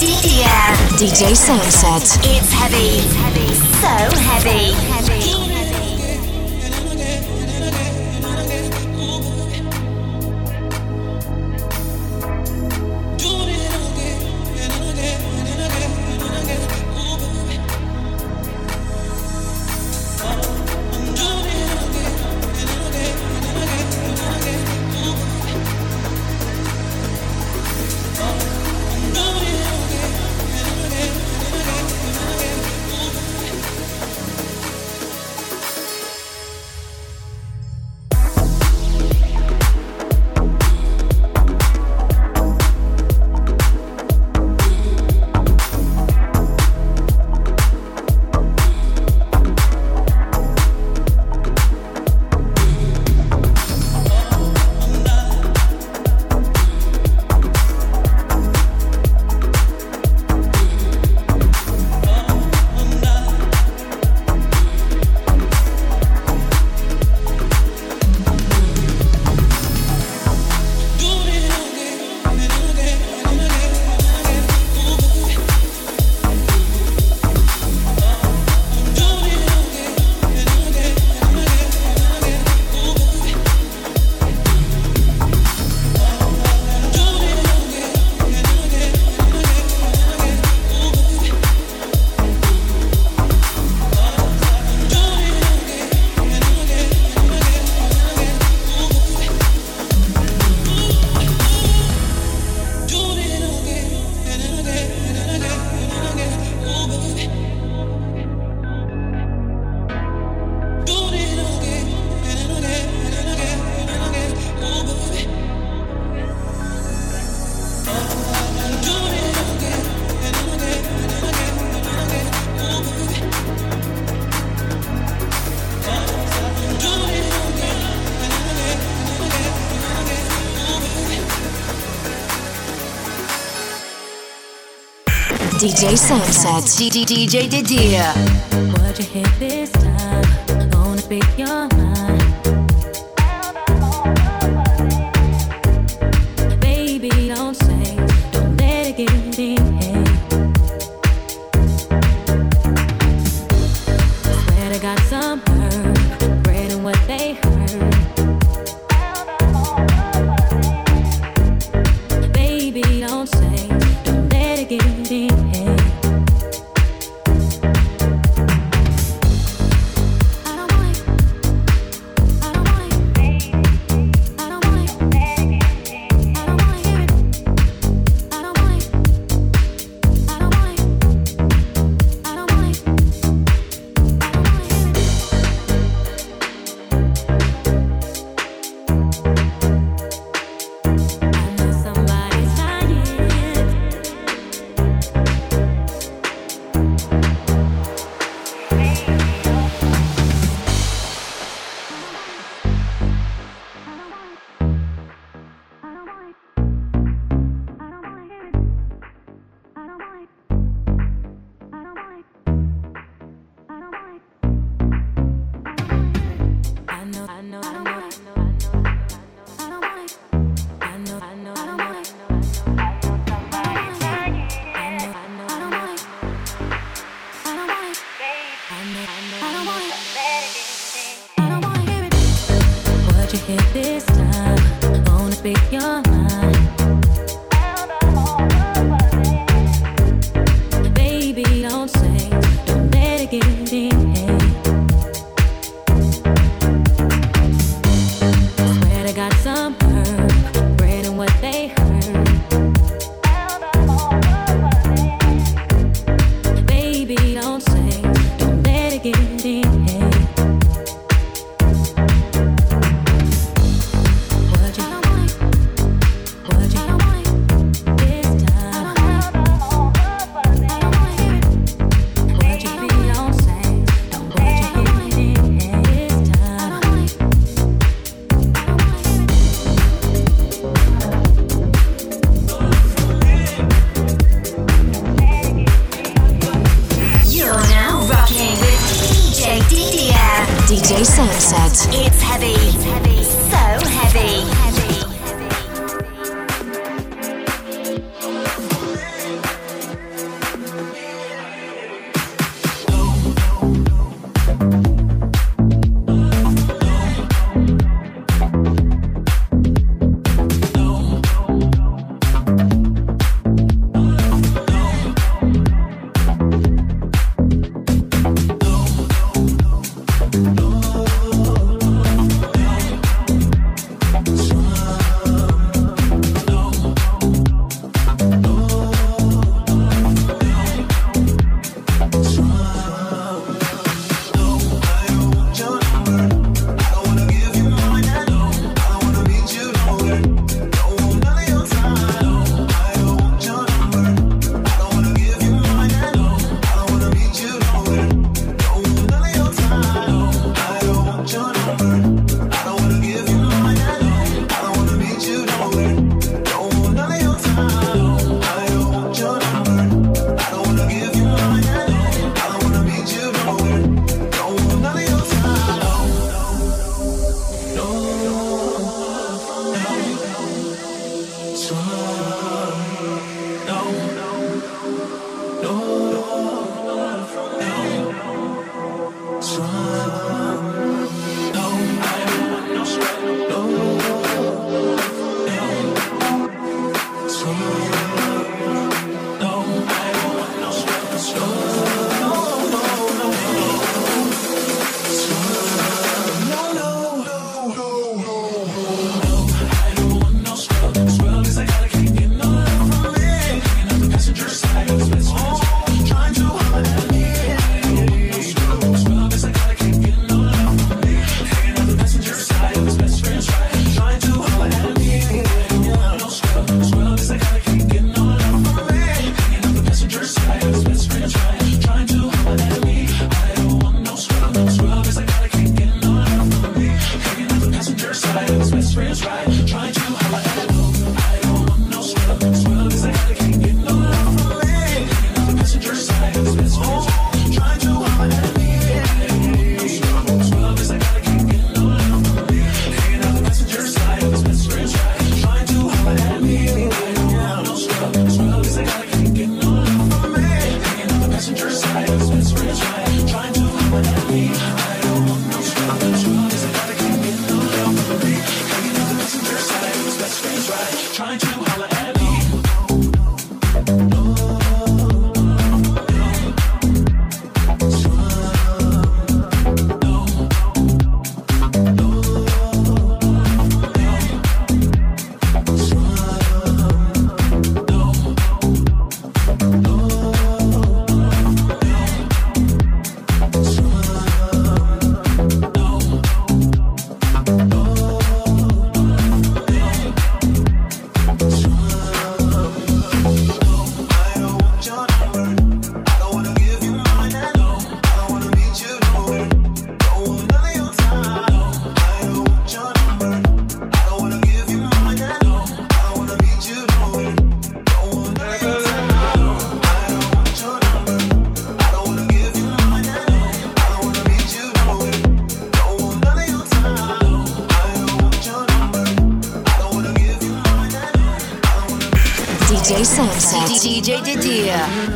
DJ Sunset. It's heavy. It's heavy. So heavy. DJ Sunset, DJ Didier. DJ Didier.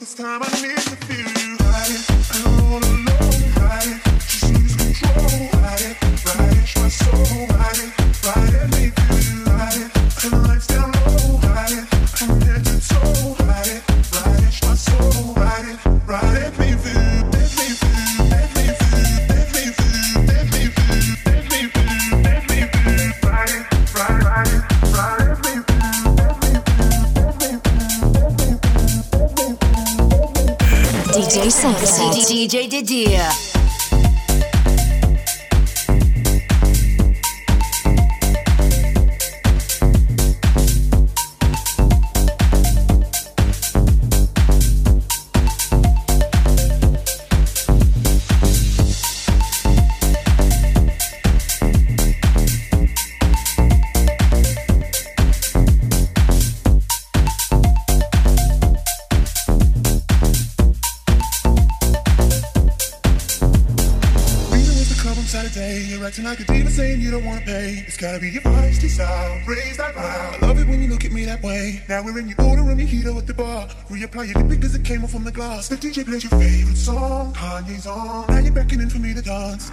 this time I need from the glass. The DJ plays your favorite song. Kanye's on. Now you're beckoning for me to dance.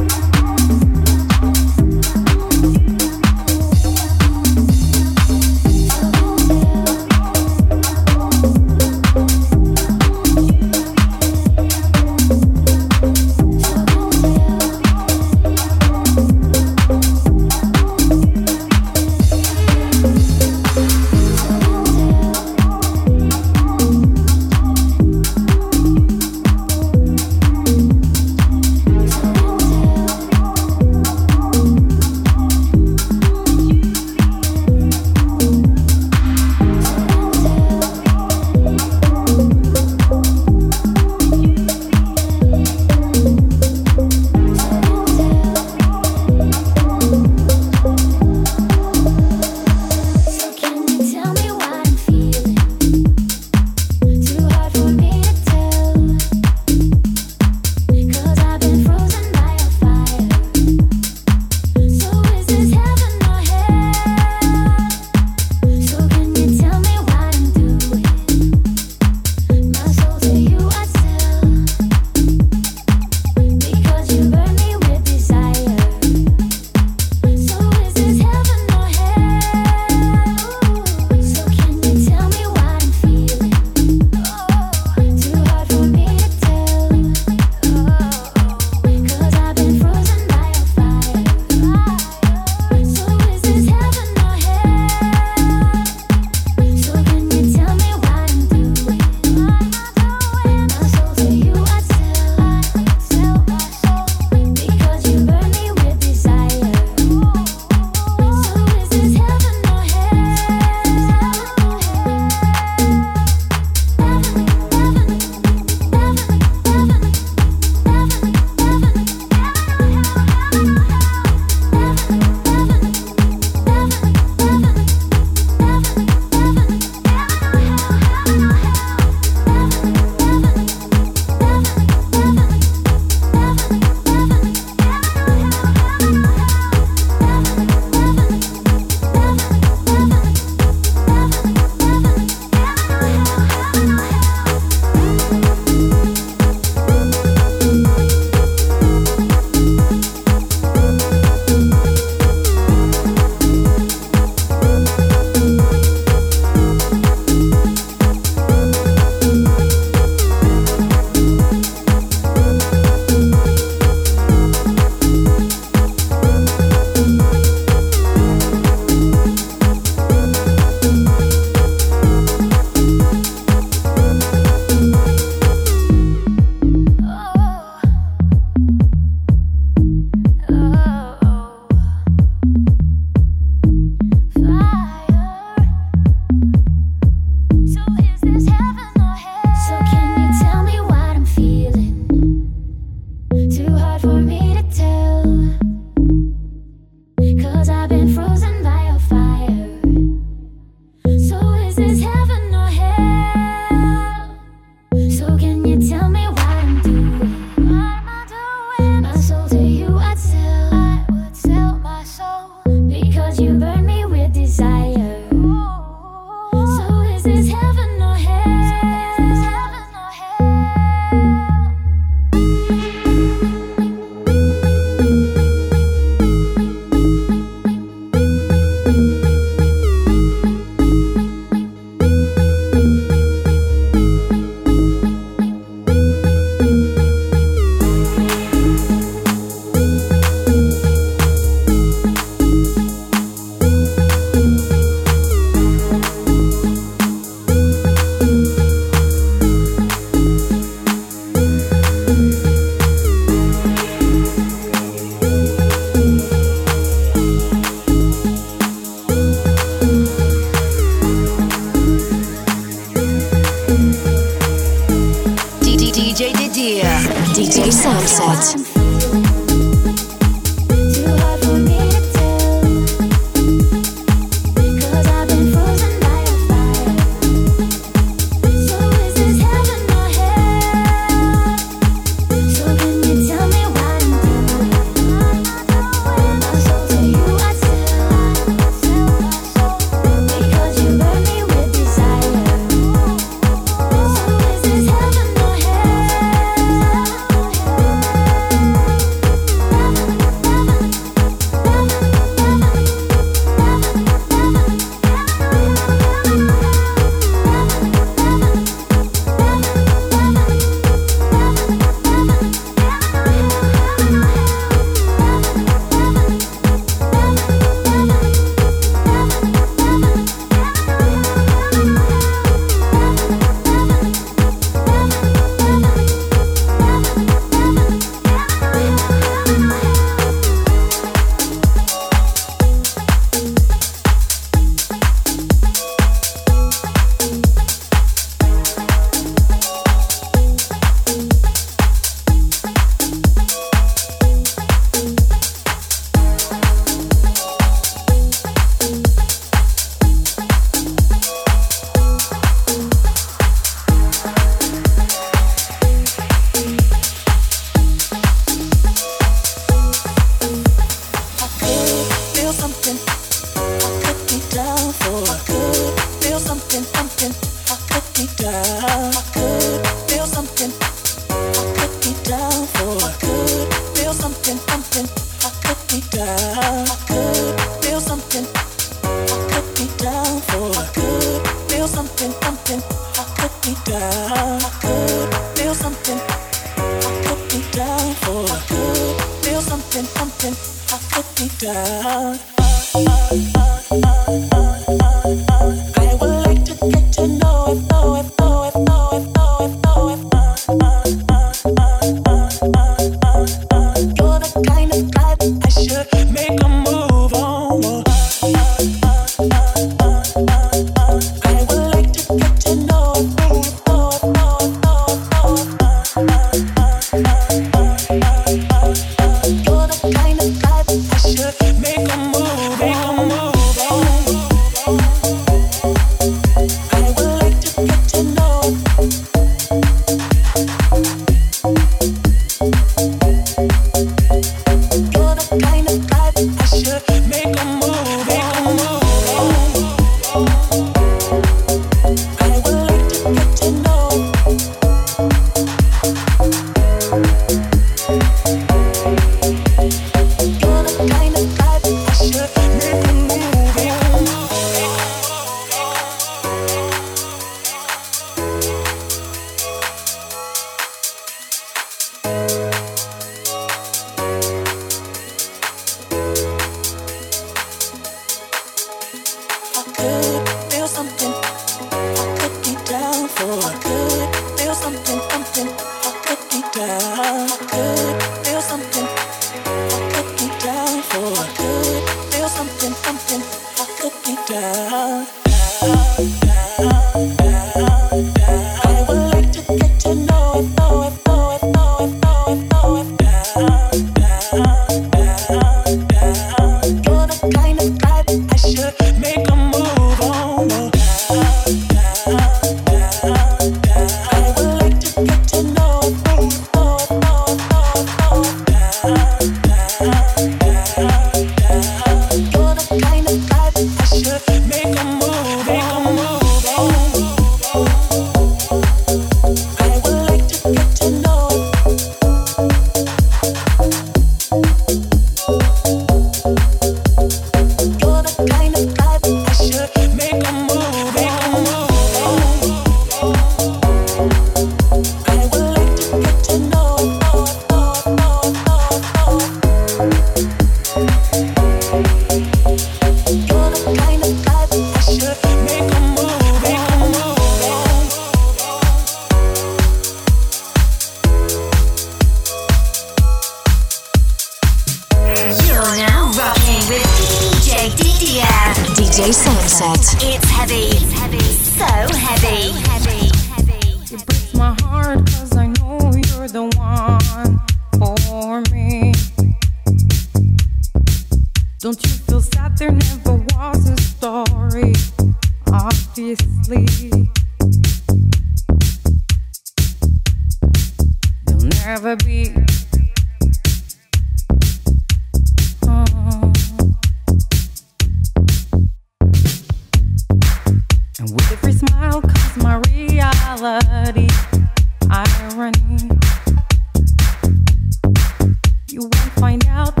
You won't find out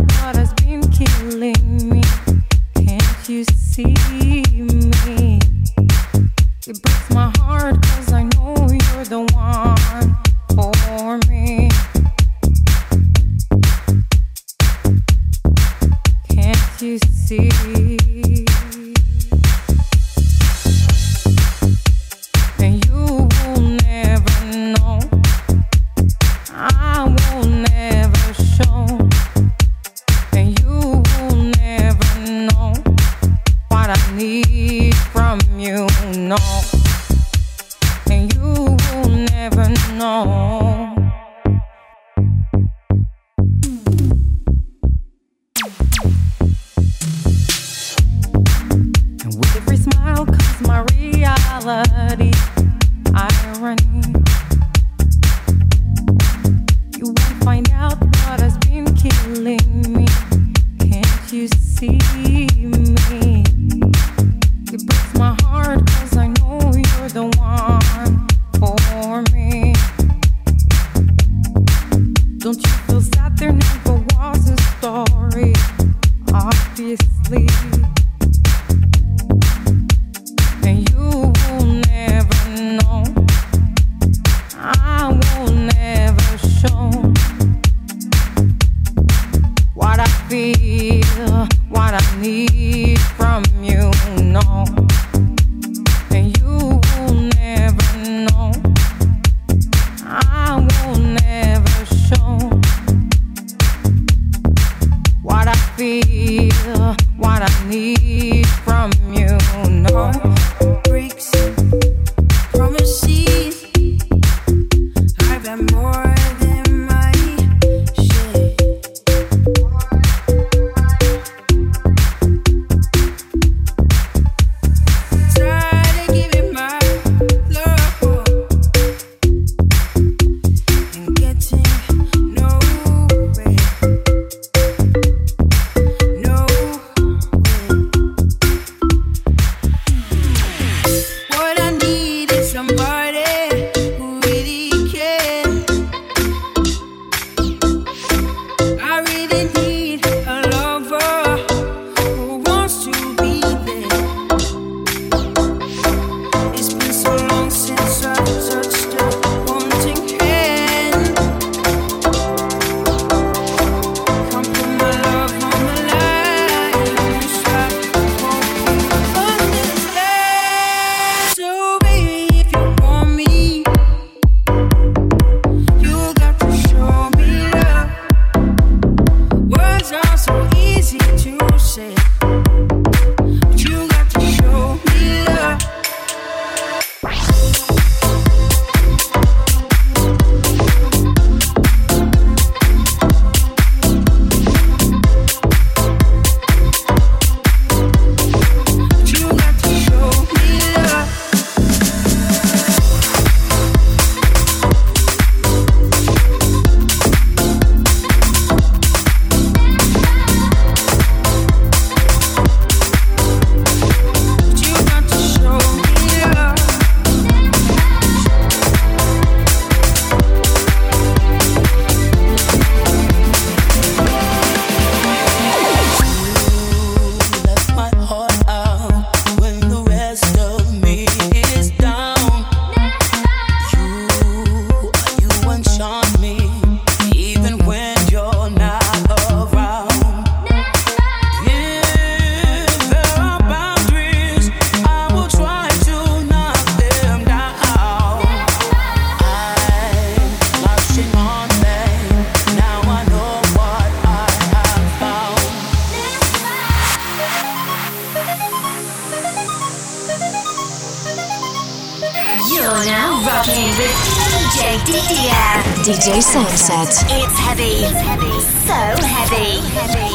party with DJ DDM. DJ Sunset. It's heavy. It's heavy. So heavy. heavy.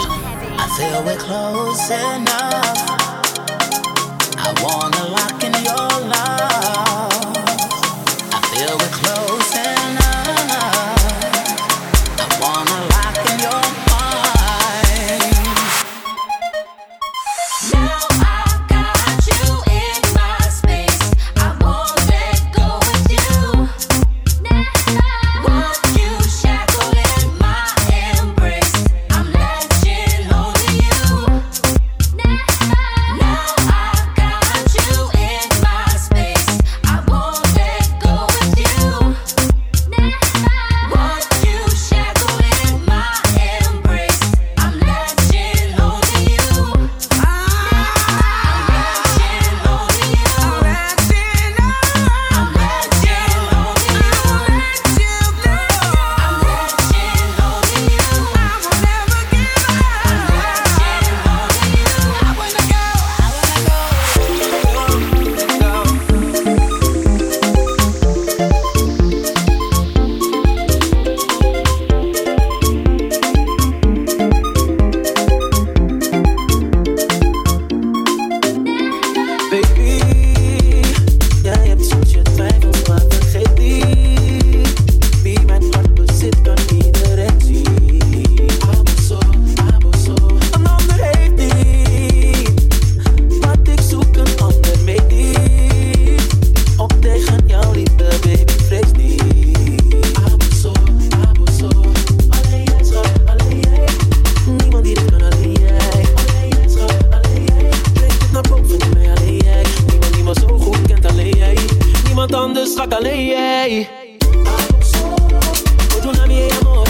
I feel we're close enough. stacca lei, ehi. Radunami, amore,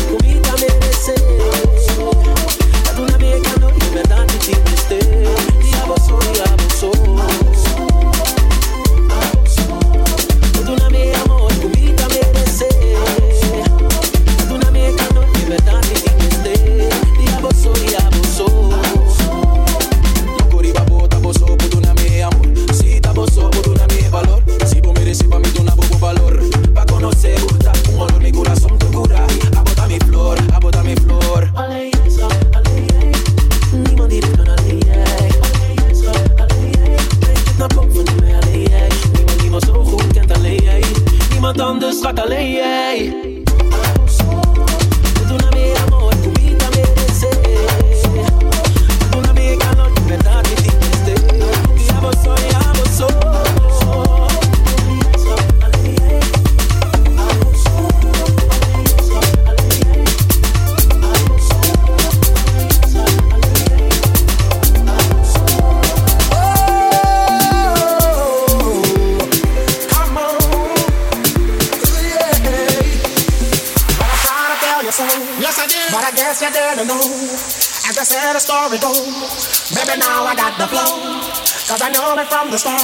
it from the start.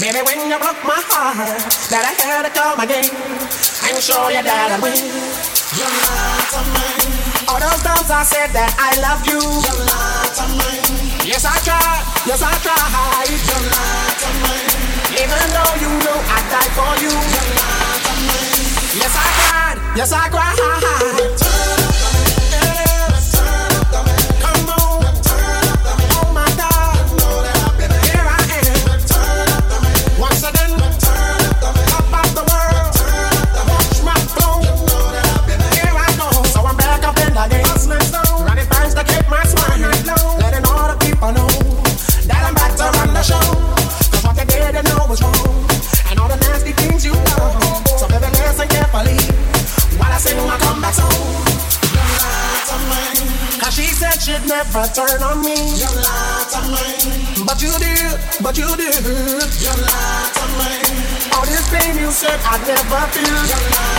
Baby, when you broke my heart, that I had to call come again and show you that I win. You lied to me. All those times I said that I love you. You lied to me. Yes, I tried. Yes, I tried. You lied to me. Even though you knew I die for you. You lied to me. Yes, I cried. Yes, I cried. turn on me. You lie to me. But you did, but you did. You lie to me. All this pain you said I never feel. You lie